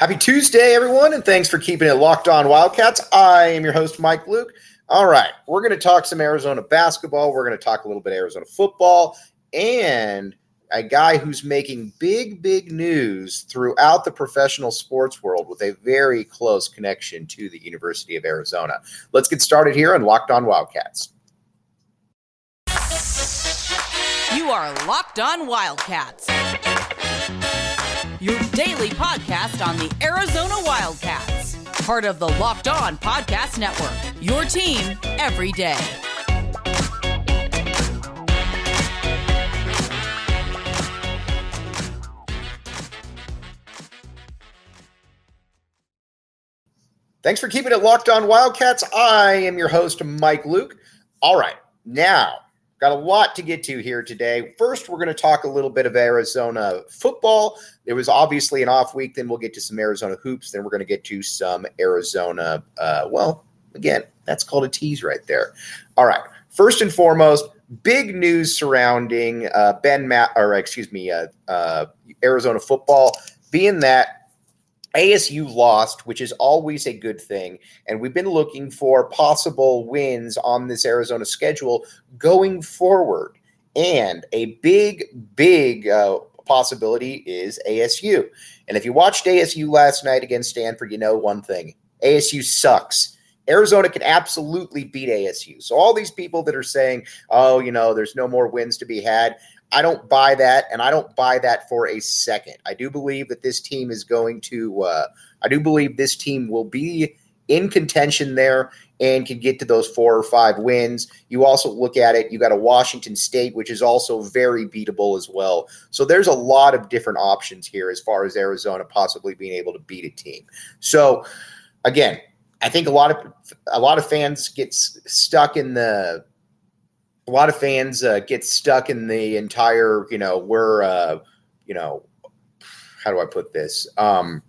Happy Tuesday, everyone, and thanks for keeping it locked on Wildcats. I am your host, Mike Luke. All right, we're going to talk some Arizona basketball. We're going to talk a little bit Arizona football and a guy who's making big, big news throughout the professional sports world with a very close connection to the University of Arizona. Let's get started here on Locked On Wildcats. You are Locked On Wildcats your daily podcast on the Arizona Wildcats. Part of the Locked On Podcast Network, your team every day. Thanks for keeping it locked on Wildcats. I am your host, Mike Luke. All right, now Got a lot to get to here today. First, we're going to talk a little bit of Arizona football. It was obviously an off week. Then we'll get to some Arizona hoops. Then we're going to get to some Arizona. Uh, well, again, that's called a tease right there. All right. First and foremost, big news surrounding uh, Ben Matt, or excuse me, uh, uh Arizona football, being that ASU lost, which is always a good thing. And we've been looking for possible wins on this Arizona schedule going forward. And a big, big uh, possibility is ASU. And if you watched ASU last night against Stanford, you know one thing ASU sucks. Arizona can absolutely beat ASU. So all these people that are saying, "Oh, you know, there's no more wins to be had," I don't buy that, and I don't buy that for a second. I do believe that this team is going to. Uh, I do believe this team will be in contention there and can get to those four or five wins. You also look at it, you got a Washington State, which is also very beatable as well. So there's a lot of different options here as far as Arizona possibly being able to beat a team. So again, I think a lot of a lot of fans get stuck in the a lot of fans uh, get stuck in the entire, you know, we're, uh, you know, how do I put this? Um,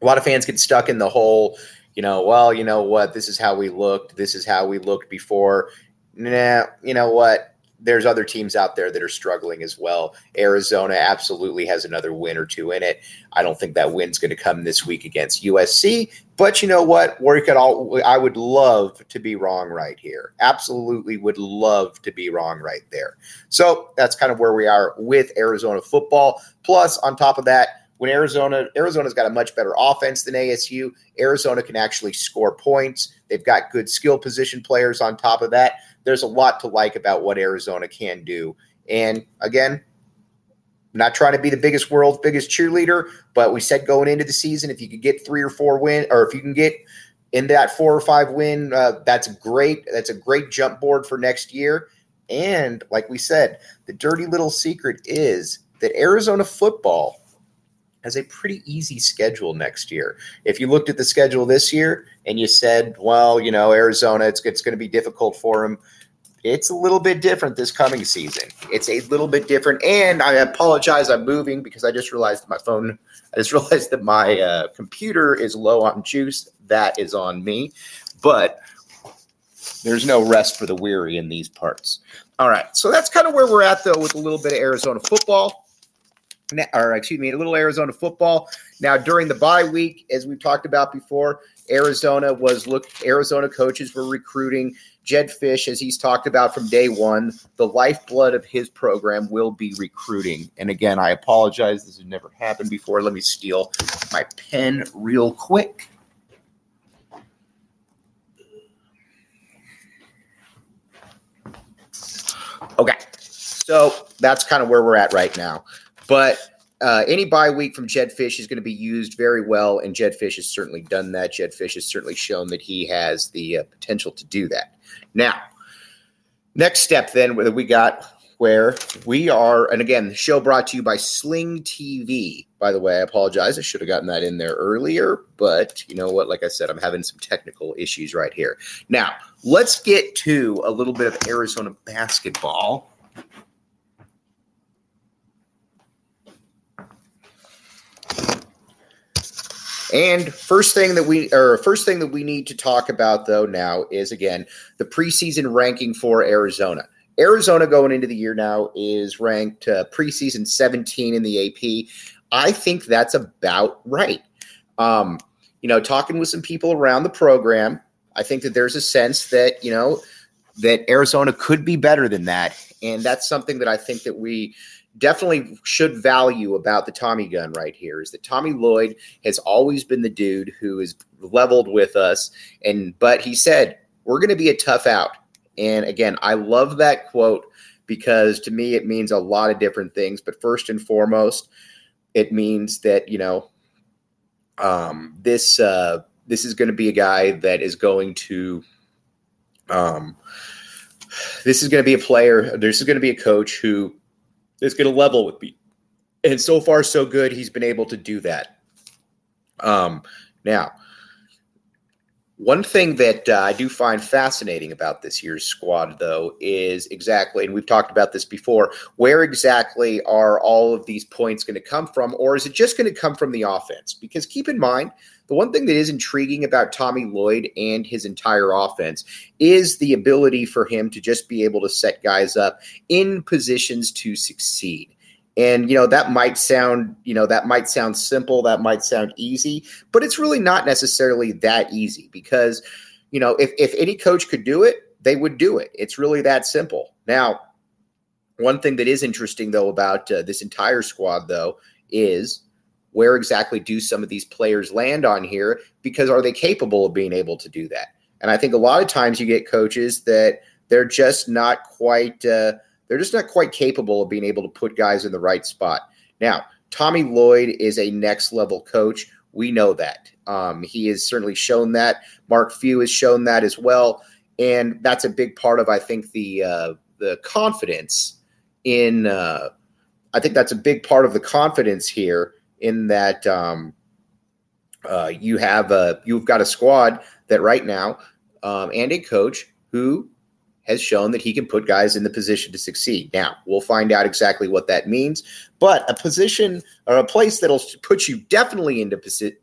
a lot of fans get stuck in the whole, you know, well, you know what, this is how we looked, this is how we looked before. Nah, you know what? There's other teams out there that are struggling as well. Arizona absolutely has another win or two in it. I don't think that win's going to come this week against USC, but you know what? Work it all. I would love to be wrong right here. Absolutely would love to be wrong right there. So that's kind of where we are with Arizona football. Plus, on top of that, when Arizona Arizona's got a much better offense than ASU, Arizona can actually score points. They've got good skill position players on top of that there's a lot to like about what Arizona can do. And again, not trying to be the biggest world's biggest cheerleader, but we said going into the season, if you could get three or four win, or if you can get in that four or five win, uh, that's great. That's a great jump board for next year. And like we said, the dirty little secret is that Arizona football has a pretty easy schedule next year. If you looked at the schedule this year and you said, well, you know, Arizona, it's, it's going to be difficult for them. It's a little bit different this coming season. It's a little bit different. And I apologize, I'm moving because I just realized my phone, I just realized that my uh, computer is low on juice. That is on me. But there's no rest for the weary in these parts. All right. So that's kind of where we're at, though, with a little bit of Arizona football or excuse me, a little Arizona football. Now, during the bye week, as we've talked about before, Arizona was look. Arizona coaches were recruiting Jedd Fisch, as he's talked about from day one. The lifeblood of his program will be recruiting. And again, I apologize. This has never happened before. Let me steal my pen real quick. Okay. So that's kind of where we're at right now. But uh, any bye week from Jedd Fisch is going to be used very well, and Jedd Fisch has certainly done that. Jedd Fisch has certainly shown that he has the uh, potential to do that. Now, next step then, where we got where we are, and again, the show brought to you by Sling TV. By the way, I apologize. I should have gotten that in there earlier, but you know what? Like I said, I'm having some technical issues right here. Now, let's get to a little bit of Arizona basketball. And first thing that we or first thing that we need to talk about though now is again the preseason ranking for Arizona. Arizona going into the year now is ranked uh, preseason 17 in the AP. I think that's about right. Um, you know, talking with some people around the program, I think that there's a sense that, you know, that Arizona could be better than that. And that's something that I think that we definitely should value about the Tommy gun right here is that Tommy Lloyd has always been the dude who is leveled with us. And but he said, we're going to be a tough out. And again, I love that quote because to me it means a lot of different things. But first and foremost, it means that, you know, um, this uh, this is going to be a guy that is going to um, this is going to be a player. This is going to be a coach who is going to level with me. And so far, so good. He's been able to do that. Um, now, one thing that uh, I do find fascinating about this year's squad, though, is exactly, and we've talked about this before, where exactly are all of these points going to come from, or is it just going to come from the offense? Because keep in mind, the one thing that is intriguing about Tommy Lloyd and his entire offense is the ability for him to just be able to set guys up in positions to succeed. And you know that might sound, you know, that might sound simple, that might sound easy, but it's really not necessarily that easy because, you know, if if any coach could do it, they would do it. It's really that simple. Now, one thing that is interesting though about uh, this entire squad though is where exactly do some of these players land on here because are they capable of being able to do that? And I think a lot of times you get coaches that they're just not quite uh, they're just not quite capable of being able to put guys in the right spot. Now, Tommy Lloyd is a next level coach. We know that. Um, he has certainly shown that. Mark Few has shown that as well, and that's a big part of I think the uh, the confidence in. Uh, I think that's a big part of the confidence here in that um, uh, you have a you've got a squad that right now um, and a coach who has shown that he can put guys in the position to succeed. Now, we'll find out exactly what that means, but a position or a place that'll put you definitely into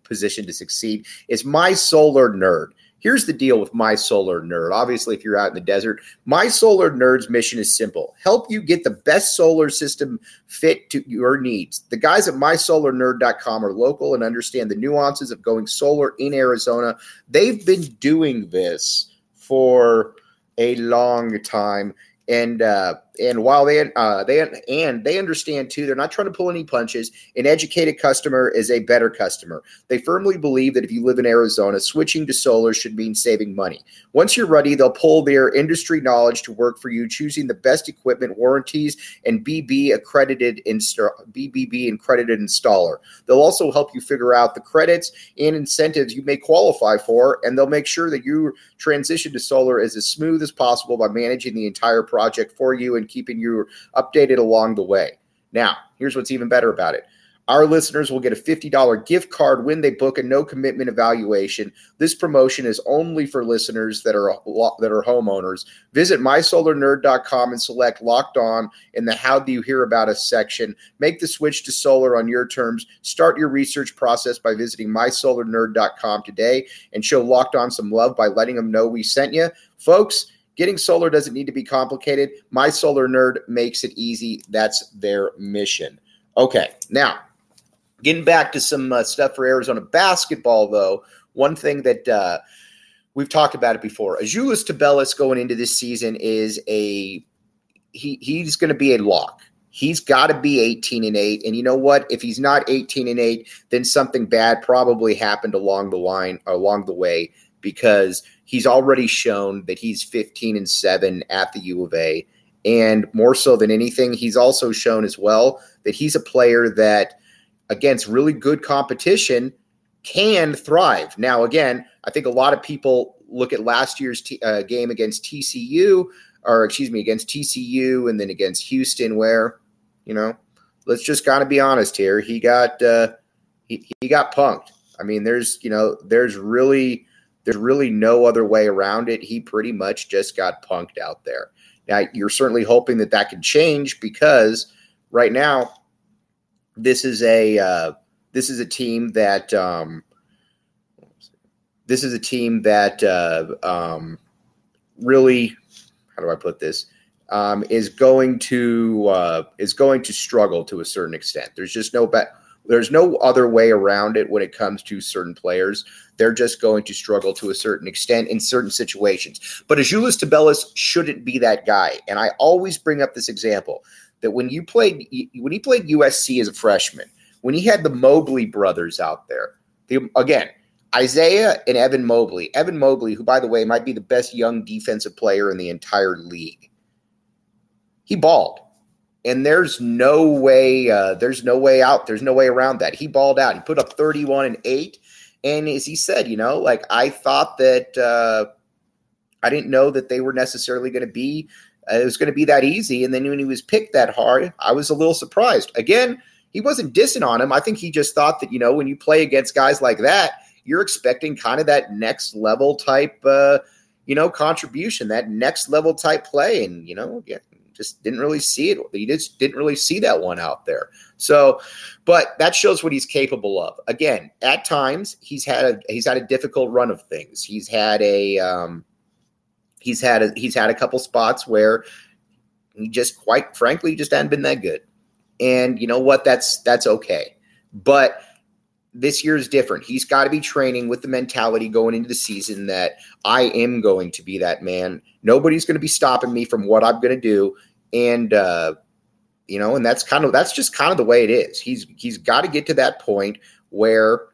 position to succeed is my solar nerd. Here's the deal with My Solar Nerd. Obviously, if you're out in the desert, My Solar Nerd's mission is simple help you get the best solar system fit to your needs. The guys at mysolarnerd.com are local and understand the nuances of going solar in Arizona. They've been doing this for a long time. And uh, and while they uh, they and they understand too, they're not trying to pull any punches. An educated customer is a better customer. They firmly believe that if you live in Arizona, switching to solar should mean saving money. Once you're ready, they'll pull their industry knowledge to work for you, choosing the best equipment, warranties, and BB accredited BBB accredited installer. They'll also help you figure out the credits and incentives you may qualify for, and they'll make sure that you transition to solar is as smooth as possible by managing the entire project for you and keeping you updated along the way. Now, here's what's even better about it. Our listeners will get a $50 gift card when they book a no commitment evaluation. This promotion is only for listeners that are that are homeowners. Visit mysolarnerd.com and select locked on in the how do you hear about us section. Make the switch to solar on your terms. Start your research process by visiting mysolarnerd.com today and show locked on some love by letting them know we sent you. Folks, Getting solar doesn't need to be complicated. My Solar Nerd makes it easy. That's their mission. Okay, now getting back to some uh, stuff for Arizona basketball, though, one thing that uh, we've talked about it before. Azuolas Tubelis going into this season is a he he's going to be a lock. He's got to be 18 and 8. And you know what? If he's not 18 and 8, then something bad probably happened along the line along the way because he's already shown that he's 15 and 7 at the U of A. And more so than anything, he's also shown as well that he's a player that, against really good competition, can thrive. Now, again, I think a lot of people look at last year's t- uh, game against TCU, or excuse me, against TCU and then against Houston, where, you know, let's just kind of be honest here. He got, uh, he, he got punked. I mean, there's, you know, there's really, there's really no other way around it. He pretty much just got punked out there. Now, you're certainly hoping that that can change because right now, this is a uh, this is a team that um, this is a team that uh, um, really how do I put this um, is going to uh, is going to struggle to a certain extent. There's just no bet there's no other way around it when it comes to certain players. They're just going to struggle to a certain extent in certain situations. But Azuolas Tubelis shouldn't be that guy. And I always bring up this example that when you played when he played USC as a freshman, when he had the Mobley brothers out there, the, again, Isaiah and Evan Mobley. Evan Mobley, who by the way might be the best young defensive player in the entire league. He balled and there's no way uh, there's no way out there's no way around that. He balled out. He put up 31 and 8 and as he said you know like i thought that uh, i didn't know that they were necessarily going to be uh, it was going to be that easy. And then when he was picked that hard i was a little surprised. Again he wasn't dissing on him. I think he just thought that you know when you play against guys like that you're expecting kind of that next level type uh, you know contribution that next level type play. And you know yeah, just didn't really see it. He just didn't really see that one out there. So, but that shows what he's capable of. Again, at times he's had a he's had a difficult run of things. He's had a um, he's had a he's had a couple spots where he just quite frankly just hadn't been that good. And you know what? That's that's okay. But this year is different. He's got to be training with the mentality going into the season that I am going to be that man. Nobody's going to be stopping me from what I'm going to do and uh, you know, and that's kind of that's just kind of the way it is. He's he's got to get to that point where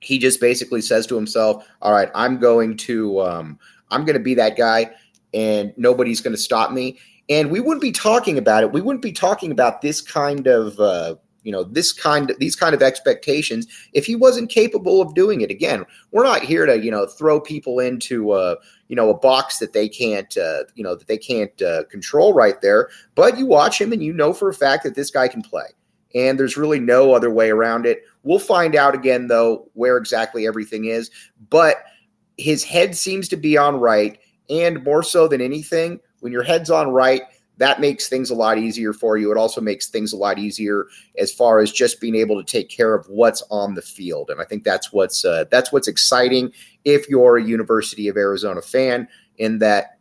he just basically says to himself, "All right, I'm going to um, I'm going to be that guy, and nobody's going to stop me." And we wouldn't be talking about it. We wouldn't be talking about this kind of uh, you know this kind of these kind of expectations if he wasn't capable of doing it. Again we're not here to you know throw people into uh you know a box that they can't uh, you know that they can't uh, control right there. But you watch him and you know for a fact that this guy can play. And there's really no other way around it. We'll find out again though where exactly everything is. But his head seems to be on right. And more so than anything when your head's on right that makes things a lot easier for you. It also makes things a lot easier as far as just being able to take care of what's on the field. And I think that's what's uh, that's what's exciting if you're a University of Arizona fan, in that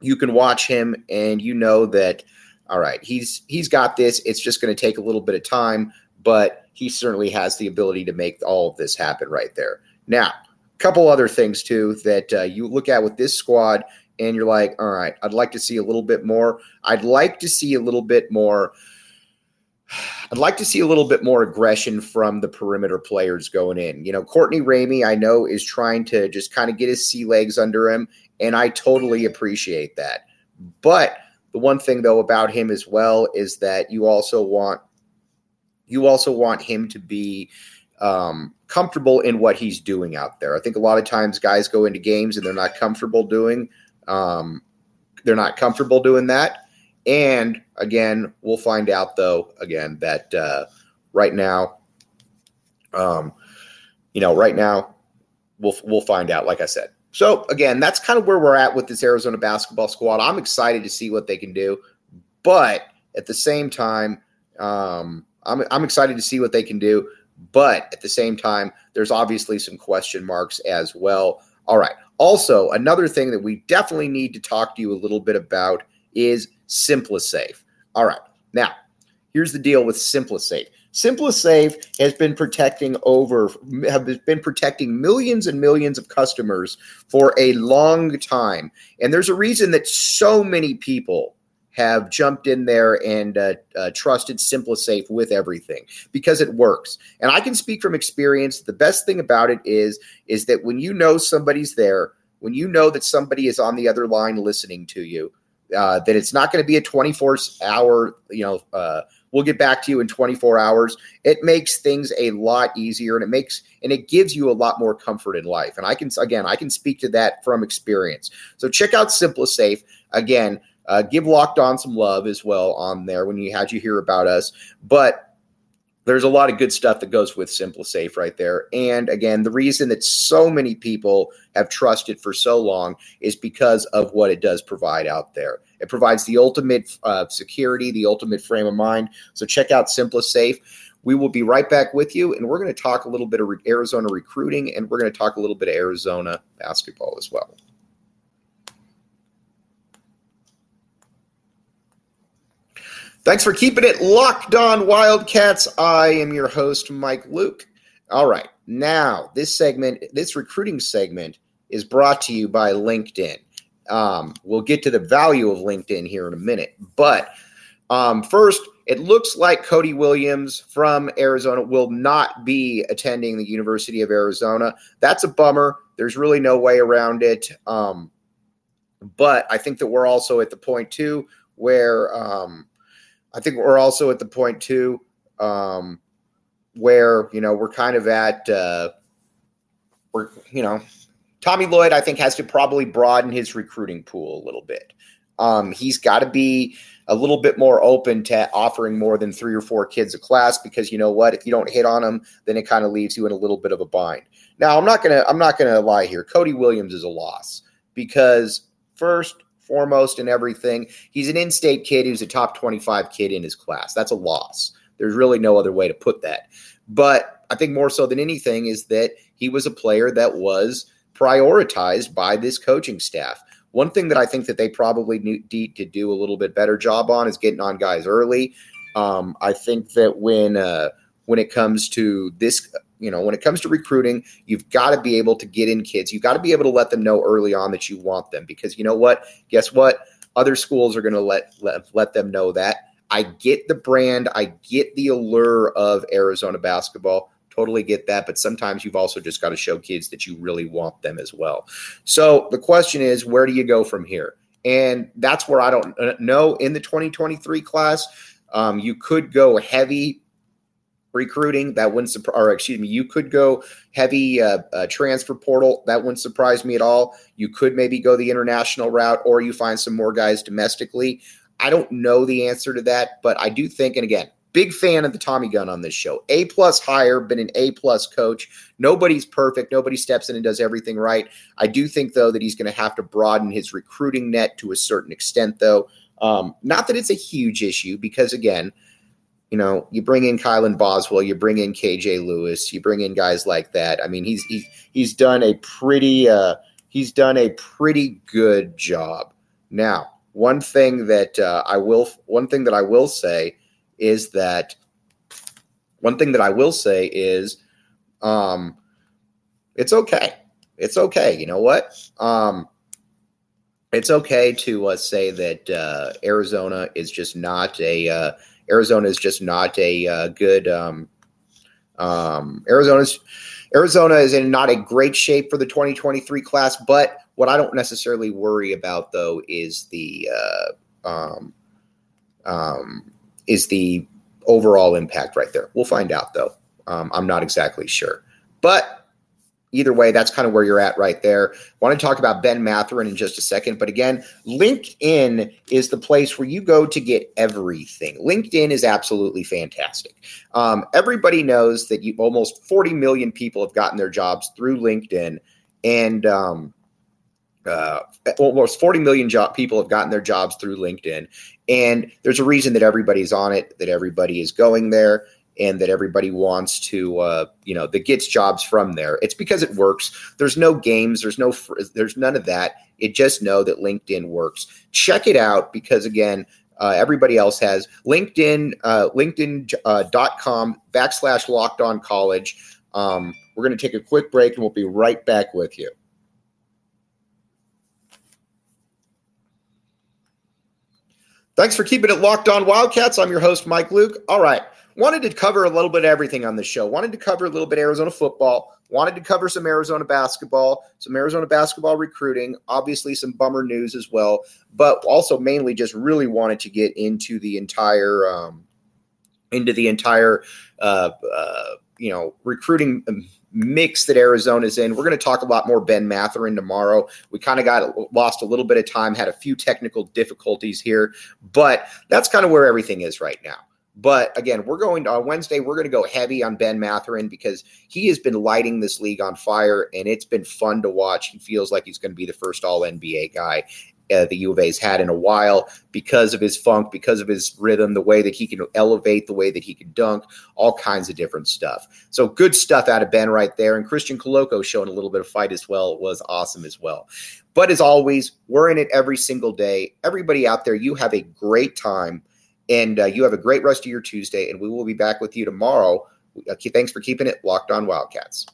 you can watch him and you know that all right, he's he's got this. It's just going to take a little bit of time, but he certainly has the ability to make all of this happen right there. Now, a couple other things too that uh, you look at with this squad and you're like, all right, I'd like to see a little bit more. I'd like to see a little bit more. I'd like to see a little bit more aggression from the perimeter players going in. You know, Courtney Ramey, I know, is trying to just kind of get his sea legs under him, and I totally appreciate that. But the one thing though about him as well is that you also want you also want him to be um, comfortable in what he's doing out there. I think a lot of times guys go into games and they're not comfortable doing um, they're not comfortable doing that. And again, we'll find out though again that uh, right now, um, you know, right now we'll we'll find out. Like I said. So again, that's kind of where we're at with this Arizona basketball squad. I'm excited to see what they can do, but at the same time, um, I'm I'm excited to see what they can do. But at the same time, there's obviously some question marks as well. All right. Also, another thing that we definitely need to talk to you a little bit about is SimpliSafe. All right. Now, here's the deal with SimpliSafe. SimpliSafe has been protecting over have been protecting millions and millions of customers for a long time. And there's a reason that so many people have jumped in there and uh, uh, trusted SimpliSafe with everything because it works. And I can speak from experience. The best thing about it is is that when you know somebody's there, when you know that somebody is on the other line listening to you, uh, that it's not going to be a 24 hour, you know, uh, we'll get back to you in 24 hours. It makes things a lot easier and it makes and it gives you a lot more comfort in life. And I can again, I can speak to that from experience. So check out SimpliSafe. Again, uh, give Locked On some love as well on there when you had you hear about us. But there's a lot of good stuff that goes with SimpliSafe right there. And again, the reason that so many people have trusted for so long is because of what it does provide out there. It provides the ultimate uh, security, the ultimate frame of mind. So check out SimpliSafe. We will be right back with you, and we're going to talk a little bit of Arizona recruiting, and we're going to talk a little bit of Arizona basketball as well. Thanks for keeping it locked on Wildcats. I am your host, Mike Luke. All right. Now, this segment, this recruiting segment, is brought to you by LinkedIn. Um, we'll get to the value of LinkedIn here in a minute. But um, first, it looks like Cody Williams from Arizona will not be attending the University of Arizona. That's a bummer. There's really no way around it. Um, but I think that we're also at the point, too, where um, I think we're also at the point too, um, where you know we're kind of at uh, we're you know Tommy Lloyd I think has to probably broaden his recruiting pool a little bit. Um, he's got to be a little bit more open to offering more than three or four kids a class because you know what if you don't hit on them then it kind of leaves you in a little bit of a bind. Now I'm not gonna I'm not gonna lie here. Cody Williams is a loss because first foremost in everything. He's an in state kid who's a top 25 kid in his class. That's a loss. There's really no other way to put that. But I think more so than anything is that he was a player that was prioritized by this coaching staff. One thing that I think that they probably need to do a little bit better job on is getting on guys early. Um, I think that when uh, when it comes to this you know, when it comes to recruiting, you've got to be able to get in kids. You've got to be able to let them know early on that you want them because you know what? Guess what? Other schools are going to let, let let them know that. I get the brand, I get the allure of Arizona basketball. Totally get that, but sometimes you've also just got to show kids that you really want them as well. So the question is, where do you go from here? And that's where I don't uh, know in the 2023 class. Um, you could go heavy recruiting. That wouldn't surprise, or excuse me, you could go heavy uh, uh, transfer portal. That wouldn't surprise me at all. You could maybe go the international route, or you find some more guys domestically. I don't know the answer to that, but I do think, and again, big fan of the Tommy gun on this show. A plus hire, been an A plus coach. Nobody's perfect. Nobody steps in and does everything right. I do think though that he's going to have to broaden his recruiting net to a certain extent, though. Um, not that it's a huge issue, because again, you know, you bring in Kylan Boswell, you bring in KJ Lewis, you bring in guys like that. I mean, he's he's he's done a pretty uh, he's done a pretty good job. Now, one thing that uh, I will one thing that I will say is that one thing that I will say is um, it's okay. It's okay. You know what? Um, it's okay to uh, say that uh, Arizona is just not a uh, Arizona is just not a uh, good. Um, um, Arizona's Arizona is in not a great shape for the 2023 class, but what I don't necessarily worry about though is the uh, um, um, is the overall impact right there. We'll find out though. Um, I'm not exactly sure, but either way, that's kind of where you're at right there. Want to talk about Ben Mathurin in just a second. But again, LinkedIn is the place where you go to get everything. LinkedIn is absolutely fantastic. Um, everybody knows that you almost 40 million people have gotten their jobs through LinkedIn. And um, uh, almost 40 million job people have gotten their jobs through LinkedIn. And there's a reason that everybody's on it, that everybody is going there and that everybody wants to uh, you know that gets jobs from there. It's because it works. There's no games. There's no there's none of that. It just know that linkedin works. Check it out because again uh, everybody else has. Linkedin uh, linkedin.com uh, backslash locked on college. Um, we're going to take a quick break and we'll be right back with you. Thanks for keeping it locked on Wildcats. I'm your host, Mike Luke. All right wanted to cover a little bit of everything on the show. Wanted to cover a little bit Arizona football. Wanted to cover some Arizona basketball, some Arizona basketball recruiting, obviously some bummer news as well, but also mainly just really wanted to get into the entire um, into the entire uh, uh, you know recruiting mix that Arizona's in. We're going to talk a lot more Ben Mathurin tomorrow. We kind of got lost a little bit of time, had a few technical difficulties here, but that's kind of where everything is right now. But again, we're going to, on Wednesday, we're going to go heavy on Ben Mathurin because he has been lighting this league on fire and it's been fun to watch. He feels like he's going to be the first all NBA guy. Uh, the U of A's had in a while because of his funk, because of his rhythm, the way that he can elevate, the way that he can dunk, all kinds of different stuff. So good stuff out of Ben right there. And Christian Koloko showing a little bit of fight as well it was awesome as well. But as always, we're in it every single day. Everybody out there, you have a great time And uh, you have a great rest of your Tuesday, and we will be back with you tomorrow. Uh, thanks for keeping it locked on Wildcats.